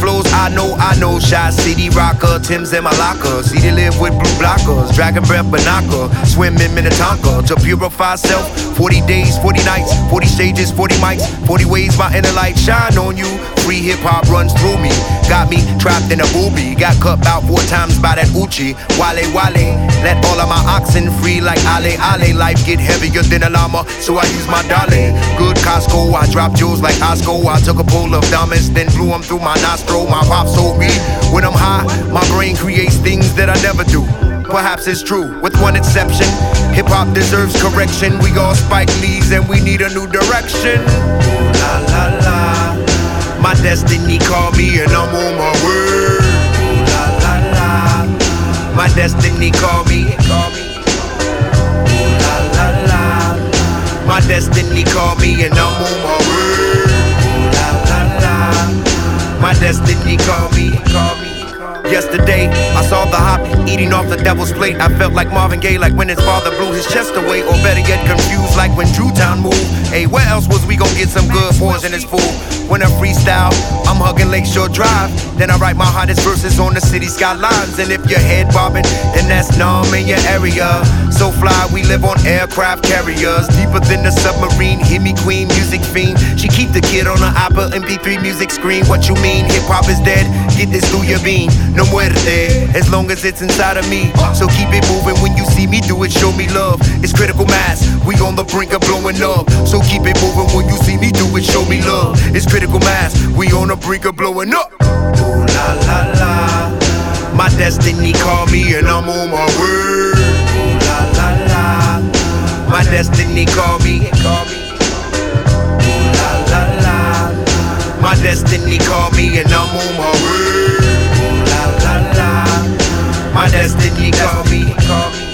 flows Tim's in my locker. They live with blue blockers. Dragon breath, Banaka. Swim in Minnetonka. To purify self. 40 days, 40 nights, 40 stages, 40 mics, 40 ways my inner light shine on you. Free hip hop runs through me. Got me trapped in a booby. Got cut out four times by that Uchi. Wale Wale. Let all of my oxen free like Ale Ale. Life get heavier than a llama, so I use my dolly. Good Costco. I drop jewels like Osco. I took a pull of diamonds, then blew them through my nostril. My pop sold me. When I'm high, my brain creates things that I never do. Perhaps it's true, with one exception. Hip hop deserves correction. We all Spike Lees and we need a new direction. Ooh, la la la. My destiny called me and I'm on my way. Ooh, la la la. My destiny called me. Call me. Destiny called me. Call me. Yesterday, I saw the hop eating off the devil's plate. I felt like Marvin Gaye, like when his father blew his chest away. Or better yet, confused, like when Drew Town moved. Hey, where else was we gonna get some good poisonous food? When I freestyle, I'm hugging Lakeshore Drive. Then I write my hottest verses on the city skylines. And if your head bobbing, then that's numb in your area. So fly, we live on aircraft carriers. Deeper than the submarine, hear me queen, music fiend. She keep the kid on her Apple MP3 music screen. What you mean? Hip hop is dead? Get this through your bean no muerte, as long as it's inside of me. So keep it moving when you see me do it, show me love. It's critical mass, we on the brink of blowing up. So keep it moving when you see me do it, show me love. It's critical mass, we on the brink of blowing up. Ooh la la la, my destiny called me and I'm on my way. Ooh la la la, my destiny called me, call me. Ooh la la la, my destiny called me and I'm on my way. My destiny call me, call me.